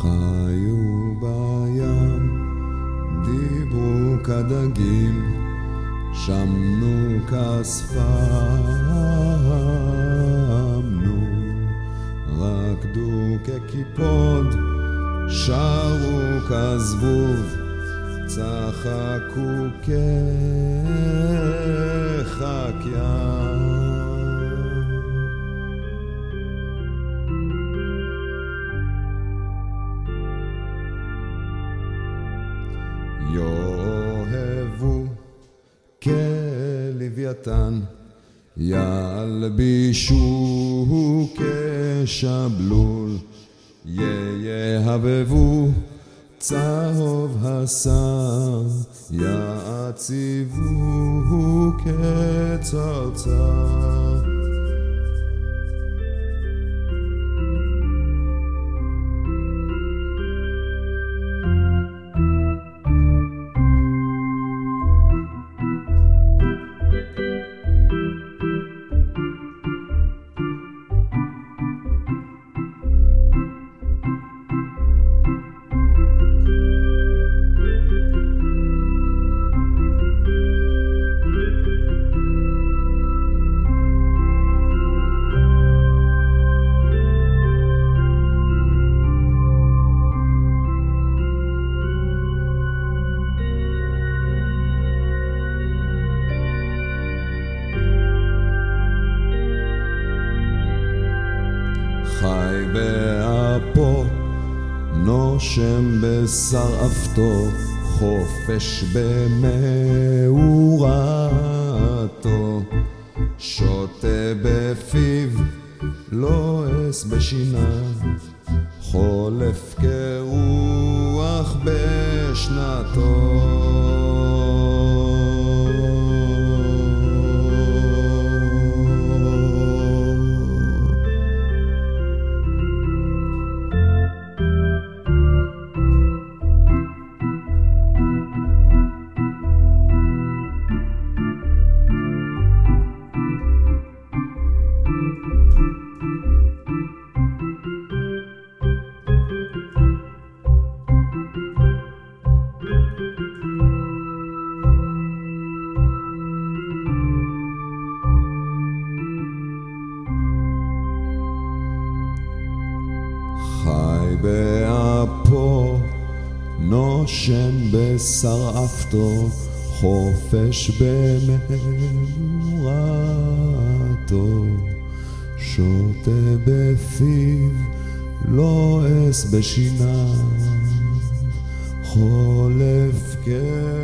חיו בים, דיברו כדגים, שמנו כספמנו, רקדו כקיפוד, שרו כזבוב, צחקו כחקיין. יאהבו כלוויתן, ילבישו כשבלול, יהבבו צהוב השר, יעציבו כצרצר. באפו, נושם בשרעפתו, חופש במאורתו, שותה בפיו, לועס בשיניו, חולף כרוח בשנתו. נושם בשרעפתו, חופש במאורתו, שותה בפיו, לועס בשיניו, חולף כרוח